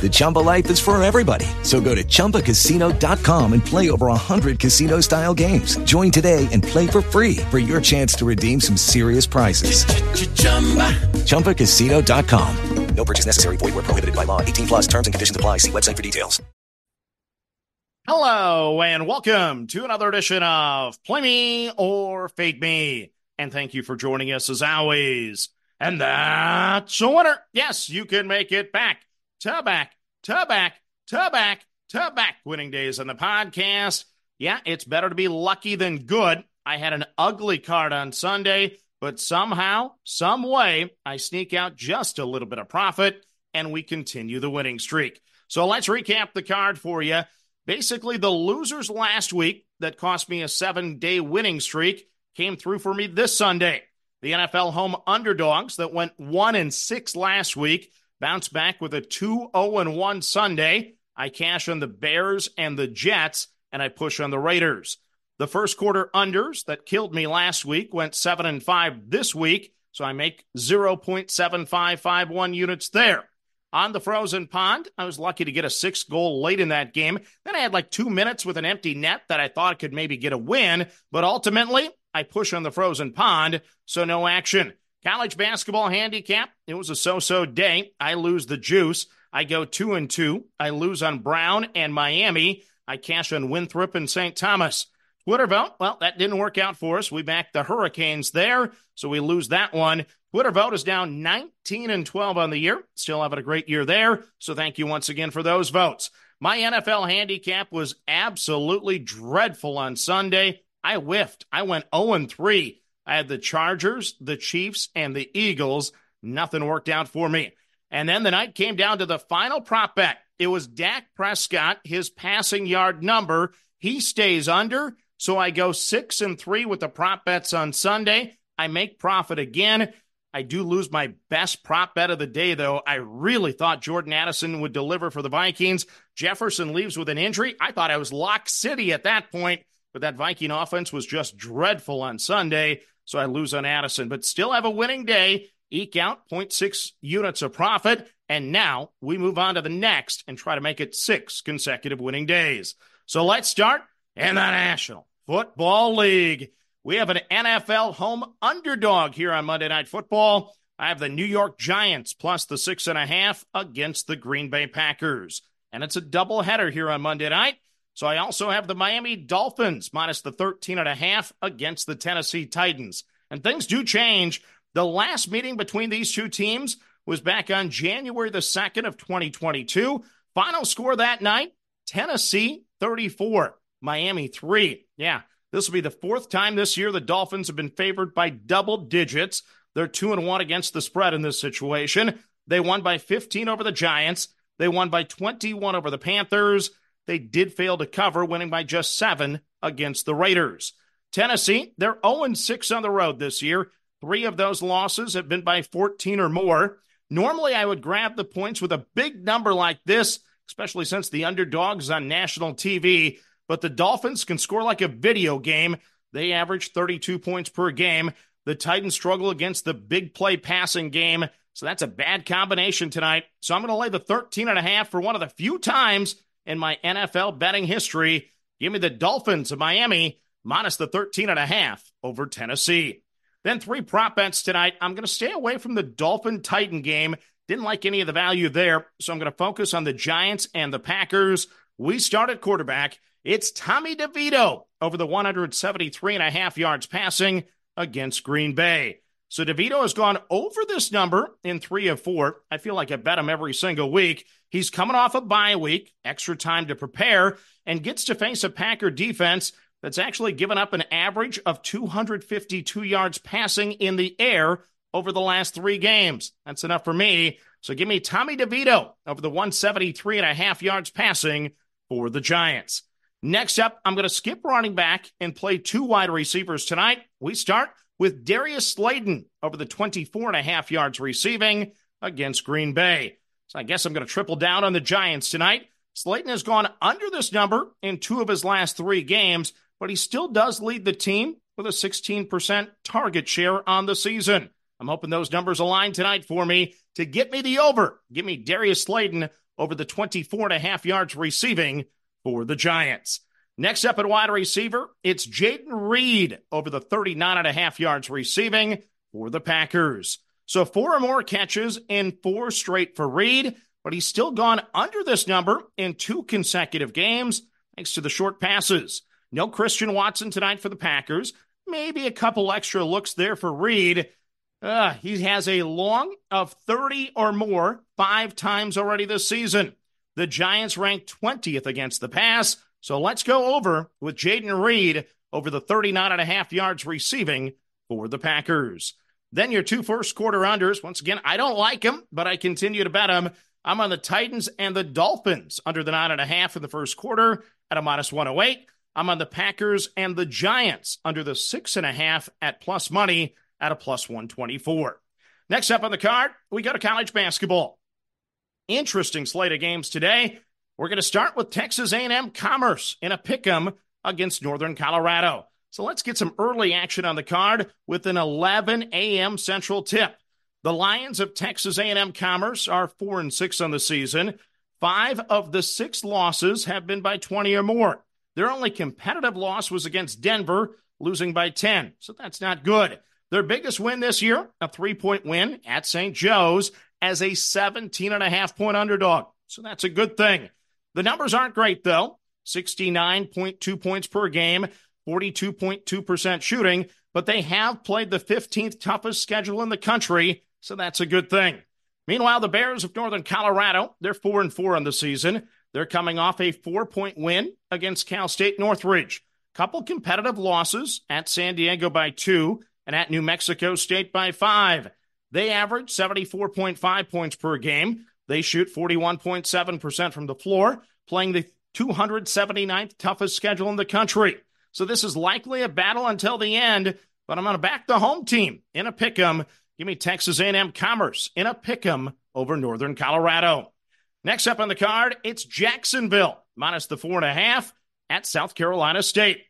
The Chumba life is for everybody. So go to ChumbaCasino.com and play over 100 casino style games. Join today and play for free for your chance to redeem some serious prizes. ChumbaCasino.com. No purchase necessary. Void where prohibited by law. 18 plus terms and conditions apply. See website for details. Hello and welcome to another edition of Play Me or Fade Me. And thank you for joining us as always. And that's a winner. Yes, you can make it back to back to back winning days on the podcast. Yeah, it's better to be lucky than good. I had an ugly card on Sunday, but somehow, some way, I sneak out just a little bit of profit and we continue the winning streak. So let's recap the card for you. Basically, the losers last week that cost me a seven day winning streak came through for me this Sunday. The NFL home underdogs that went one and six last week bounced back with a 2 0 1 Sunday. I cash on the Bears and the Jets, and I push on the Raiders. The first quarter unders that killed me last week went 7 and 5 this week, so I make 0.7551 units there. On the frozen pond, I was lucky to get a six goal late in that game. Then I had like two minutes with an empty net that I thought could maybe get a win, but ultimately I push on the frozen pond, so no action. College basketball handicap, it was a so so day. I lose the juice. I go two and two. I lose on Brown and Miami. I cash on Winthrop and St. Thomas. Twitter vote, well, that didn't work out for us. We backed the Hurricanes there, so we lose that one. Twitter vote is down 19 and 12 on the year. Still having a great year there, so thank you once again for those votes. My NFL handicap was absolutely dreadful on Sunday. I whiffed. I went 0 3. I had the Chargers, the Chiefs, and the Eagles. Nothing worked out for me. And then the night came down to the final prop bet. It was Dak Prescott, his passing yard number. He stays under. So I go six and three with the prop bets on Sunday. I make profit again. I do lose my best prop bet of the day, though. I really thought Jordan Addison would deliver for the Vikings. Jefferson leaves with an injury. I thought I was lock city at that point, but that Viking offense was just dreadful on Sunday. So I lose on Addison, but still have a winning day, eke out 0.6 units of profit. And now we move on to the next and try to make it six consecutive winning days. So let's start in the National Football League. We have an NFL home underdog here on Monday Night Football. I have the New York Giants plus the six and a half against the Green Bay Packers. And it's a doubleheader here on Monday night. So I also have the Miami Dolphins minus the 13 and a half against the Tennessee Titans. And things do change. The last meeting between these two teams was back on January the 2nd of 2022. Final score that night, Tennessee 34, Miami 3. Yeah, this will be the fourth time this year the Dolphins have been favored by double digits. They're 2 and 1 against the spread in this situation. They won by 15 over the Giants. They won by 21 over the Panthers. They did fail to cover, winning by just 7 against the Raiders. Tennessee, they're 0 6 on the road this year. Three of those losses have been by 14 or more. Normally, I would grab the points with a big number like this, especially since the underdog's on national TV but the Dolphins can score like a video game. They average 32 points per game. The Titans struggle against the big play passing game. So that's a bad combination tonight. So I'm going to lay the 13 and a half for one of the few times in my NFL betting history. Give me the Dolphins of Miami minus the 13 and a half over Tennessee. Then three prop bets tonight. I'm going to stay away from the Dolphin Titan game. Didn't like any of the value there. So I'm going to focus on the Giants and the Packers. We start at quarterback. It's Tommy DeVito over the 173 and a half yards passing against Green Bay. So DeVito has gone over this number in three of four. I feel like I bet him every single week. He's coming off a bye week, extra time to prepare, and gets to face a Packer defense that's actually given up an average of 252 yards passing in the air over the last three games. That's enough for me. So give me Tommy DeVito over the 173 and a half yards passing for the Giants. Next up, I'm going to skip running back and play two wide receivers tonight. We start with Darius Slayton over the 24 and a half yards receiving against Green Bay. So I guess I'm going to triple down on the Giants tonight. Slayton has gone under this number in two of his last three games, but he still does lead the team with a 16% target share on the season. I'm hoping those numbers align tonight for me to get me the over. Give me Darius Slayton over the 24 and a half yards receiving for the Giants. Next up at wide receiver, it's Jayden Reed over the 39 and a half yards receiving for the Packers. So four or more catches in four straight for Reed, but he's still gone under this number in two consecutive games thanks to the short passes. No Christian Watson tonight for the Packers. Maybe a couple extra looks there for Reed. Uh, he has a long of 30 or more five times already this season. The Giants ranked 20th against the pass. So let's go over with Jayden Reed over the 39 and a half yards receiving for the Packers. Then your two first quarter unders. Once again, I don't like them, but I continue to bet them. I'm on the Titans and the Dolphins under the nine and a half in the first quarter at a minus 108. I'm on the Packers and the Giants under the six and a half at plus money at a plus 124. Next up on the card, we go to college basketball. Interesting slate of games today. We're going to start with Texas A&M Commerce in a pick'em against Northern Colorado. So let's get some early action on the card with an 11 a.m. Central tip. The Lions of Texas A&M Commerce are 4 and 6 on the season. 5 of the 6 losses have been by 20 or more. Their only competitive loss was against Denver, losing by 10. So that's not good. Their biggest win this year, a 3-point win at St. Joe's as a 17 and a half point underdog. So that's a good thing. The numbers aren't great though. 69.2 points per game, 42.2% shooting, but they have played the 15th toughest schedule in the country, so that's a good thing. Meanwhile, the Bears of Northern Colorado, they're 4 and 4 on the season. They're coming off a 4-point win against Cal State Northridge. Couple competitive losses at San Diego by 2 and at New Mexico State by 5. They average 74.5 points per game. They shoot 41.7% from the floor, playing the 279th toughest schedule in the country. So this is likely a battle until the end, but I'm going to back the home team in a pick'em. Give me Texas A&M Commerce in a pick'em over Northern Colorado. Next up on the card, it's Jacksonville minus the four and a half at South Carolina State.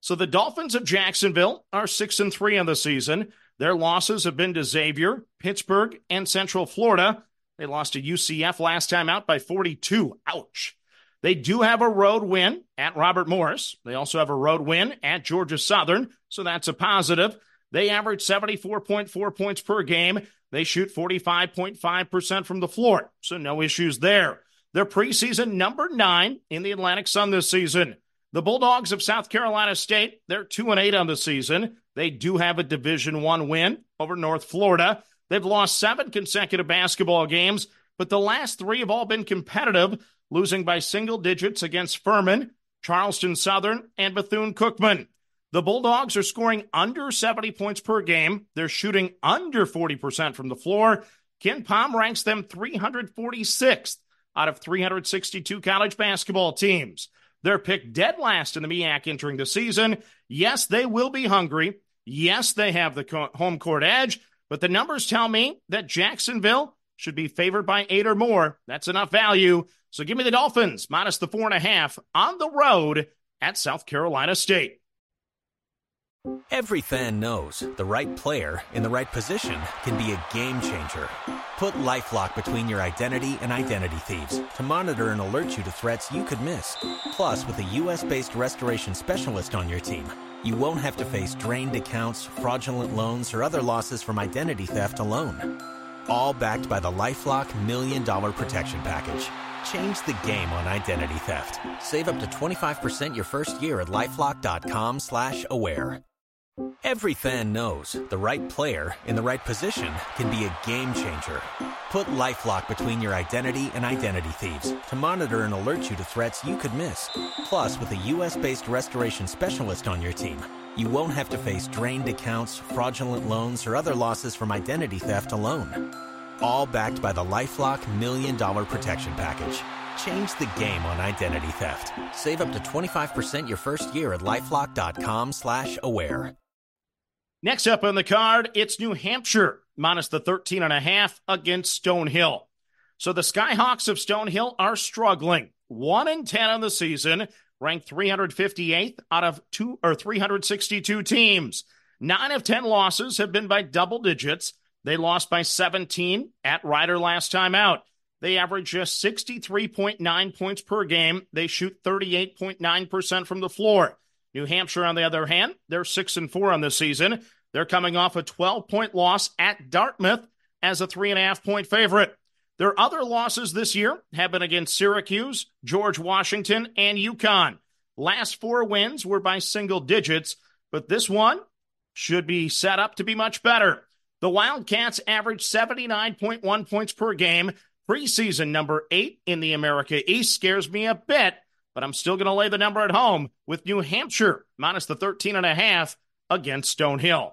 So the Dolphins of Jacksonville are six and three on the season. Their losses have been to Xavier, Pittsburgh, and Central Florida. They lost to UCF last time out by 42. Ouch. They do have a road win at Robert Morris. They also have a road win at Georgia Southern, so that's a positive. They average 74.4 points per game. They shoot 45.5% from the floor, so no issues there. They're preseason number nine in the Atlantic Sun this season. The Bulldogs of South Carolina State, they're 2 and 8 on the season. They do have a Division 1 win over North Florida. They've lost 7 consecutive basketball games, but the last 3 have all been competitive losing by single digits against Furman, Charleston Southern, and Bethune Cookman. The Bulldogs are scoring under 70 points per game. They're shooting under 40% from the floor. KenPom ranks them 346th out of 362 college basketball teams. They're picked dead last in the MEAC entering the season. Yes, they will be hungry. Yes, they have the home court edge, but the numbers tell me that Jacksonville should be favored by eight or more. That's enough value. So give me the Dolphins minus the four and a half on the road at South Carolina State. Every fan knows the right player in the right position can be a game changer. Put LifeLock between your identity and identity thieves to monitor and alert you to threats you could miss. Plus, with a U.S.-based restoration specialist on your team, you won't have to face drained accounts, fraudulent loans, or other losses from identity theft alone. All backed by the LifeLock Million Dollar Protection Package. Change the game on identity theft. Save up to 25% your first year at lifelock.com slash aware. Every fan knows the right player in the right position can be a game changer. Put LifeLock between your identity and identity thieves to monitor and alert you to threats you could miss. Plus, with a U.S.-based restoration specialist on your team, you won't have to face drained accounts, fraudulent loans, or other losses from identity theft alone all backed by the LifeLock Million Dollar Protection Package. Change the game on identity theft. Save up to 25% your first year at LifeLock.com slash aware. Next up on the card, it's New Hampshire, minus the 13 and a half against Stonehill. So the Skyhawks of Stonehill are struggling. 1 and 10 on the season, ranked 358th out of two or 362 teams. 9 of 10 losses have been by double digits. They lost by 17 at Rider last time out. They average just 63.9 points per game. They shoot 38.9% from the floor. New Hampshire, on the other hand, they're 6 and 4 on the season. They're coming off a 12 point loss at Dartmouth as a three and a half point favorite. Their other losses this year have been against Syracuse, George Washington, and UConn. Last four wins were by single digits, but this one should be set up to be much better. The Wildcats average 79.1 points per game. Preseason number eight in the America East scares me a bit, but I'm still going to lay the number at home with New Hampshire minus the 13 and a half against Stonehill.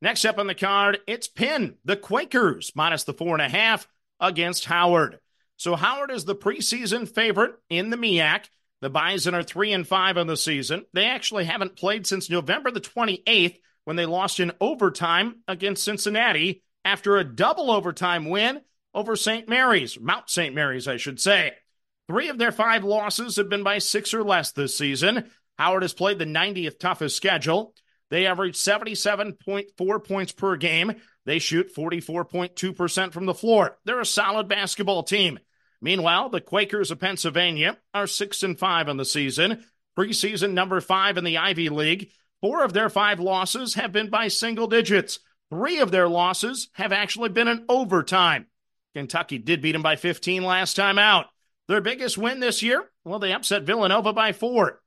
Next up on the card, it's Penn, the Quakers minus the four and a half against Howard. So Howard is the preseason favorite in the MEAC. The Bison are three and five on the season. They actually haven't played since November the 28th when they lost in overtime against Cincinnati after a double overtime win over St. Mary's, Mount St. Mary's, I should say. Three of their five losses have been by six or less this season. Howard has played the 90th toughest schedule. They average 77.4 points per game. They shoot 44.2% from the floor. They're a solid basketball team. Meanwhile, the Quakers of Pennsylvania are 6 and 5 on the season, preseason number 5 in the Ivy League. Four of their five losses have been by single digits. Three of their losses have actually been in overtime. Kentucky did beat them by 15 last time out. Their biggest win this year? Well, they upset Villanova by four.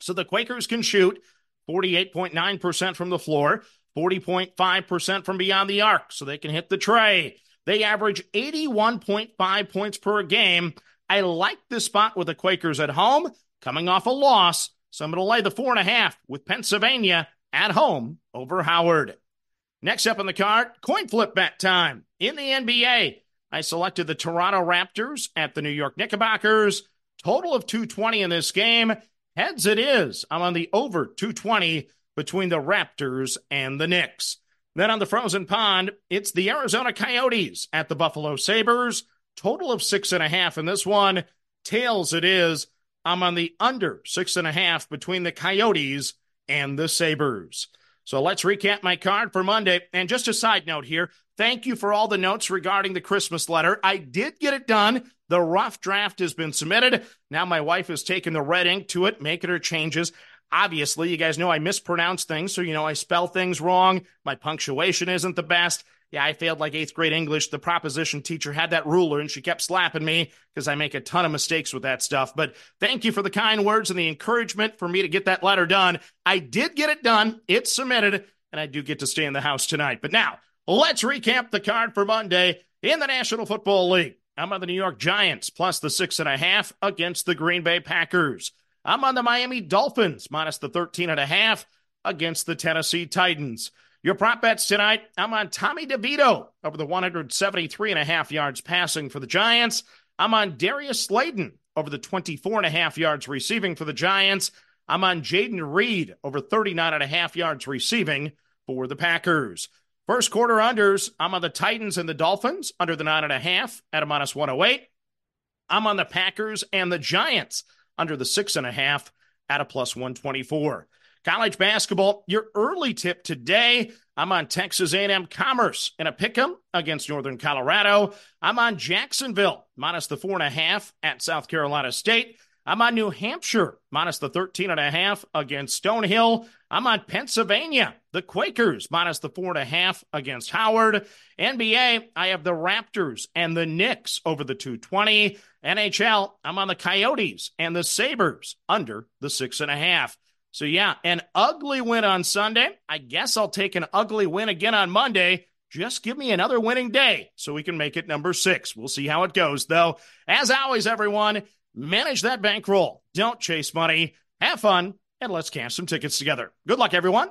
So the Quakers can shoot 48.9% from the floor, 40.5% from beyond the arc, so they can hit the tray. They average 81.5 points per game. I like this spot with the Quakers at home, coming off a loss. So I'm going to lay the four and a half with Pennsylvania at home over Howard. Next up on the card, coin flip bet time. In the NBA, I selected the Toronto Raptors at the New York Knickerbockers. Total of 220 in this game. Heads it is. I'm on the over 220 between the Raptors and the Knicks. Then on the frozen pond, it's the Arizona Coyotes at the Buffalo Sabres. Total of six and a half in this one. Tails it is. I'm on the under six and a half between the Coyotes and the Sabres. So let's recap my card for Monday. And just a side note here thank you for all the notes regarding the Christmas letter. I did get it done. The rough draft has been submitted. Now my wife has taken the red ink to it, making her changes. Obviously, you guys know I mispronounce things, so you know I spell things wrong. My punctuation isn't the best. Yeah, I failed like eighth grade English. The proposition teacher had that ruler and she kept slapping me because I make a ton of mistakes with that stuff. But thank you for the kind words and the encouragement for me to get that letter done. I did get it done, it's submitted, and I do get to stay in the house tonight. But now, let's recap the card for Monday in the National Football League. I'm on the New York Giants plus the six and a half against the Green Bay Packers. I'm on the Miami Dolphins minus the 13 and a half against the Tennessee Titans. Your prop bets tonight, I'm on Tommy DeVito over the 173 and a half yards passing for the Giants. I'm on Darius Slayton over the 24 and a half yards receiving for the Giants. I'm on Jayden Reed over 39 and a half yards receiving for the Packers. First quarter unders, I'm on the Titans and the Dolphins under the nine and a half at a minus 108. I'm on the Packers and the Giants under the six and a half at a plus 124. College basketball, your early tip today. I'm on Texas A&M Commerce in a pick'em against Northern Colorado. I'm on Jacksonville minus the four and a half at South Carolina State. I'm on New Hampshire minus the 13 and a half against Stonehill. I'm on Pennsylvania, the Quakers minus the four and a half against Howard. NBA, I have the Raptors and the Knicks over the 220. NHL, I'm on the Coyotes and the Sabres under the six and a half. So, yeah, an ugly win on Sunday. I guess I'll take an ugly win again on Monday. Just give me another winning day so we can make it number six. We'll see how it goes, though. As always, everyone, Manage that bankroll. Don't chase money. Have fun, and let's cash some tickets together. Good luck, everyone.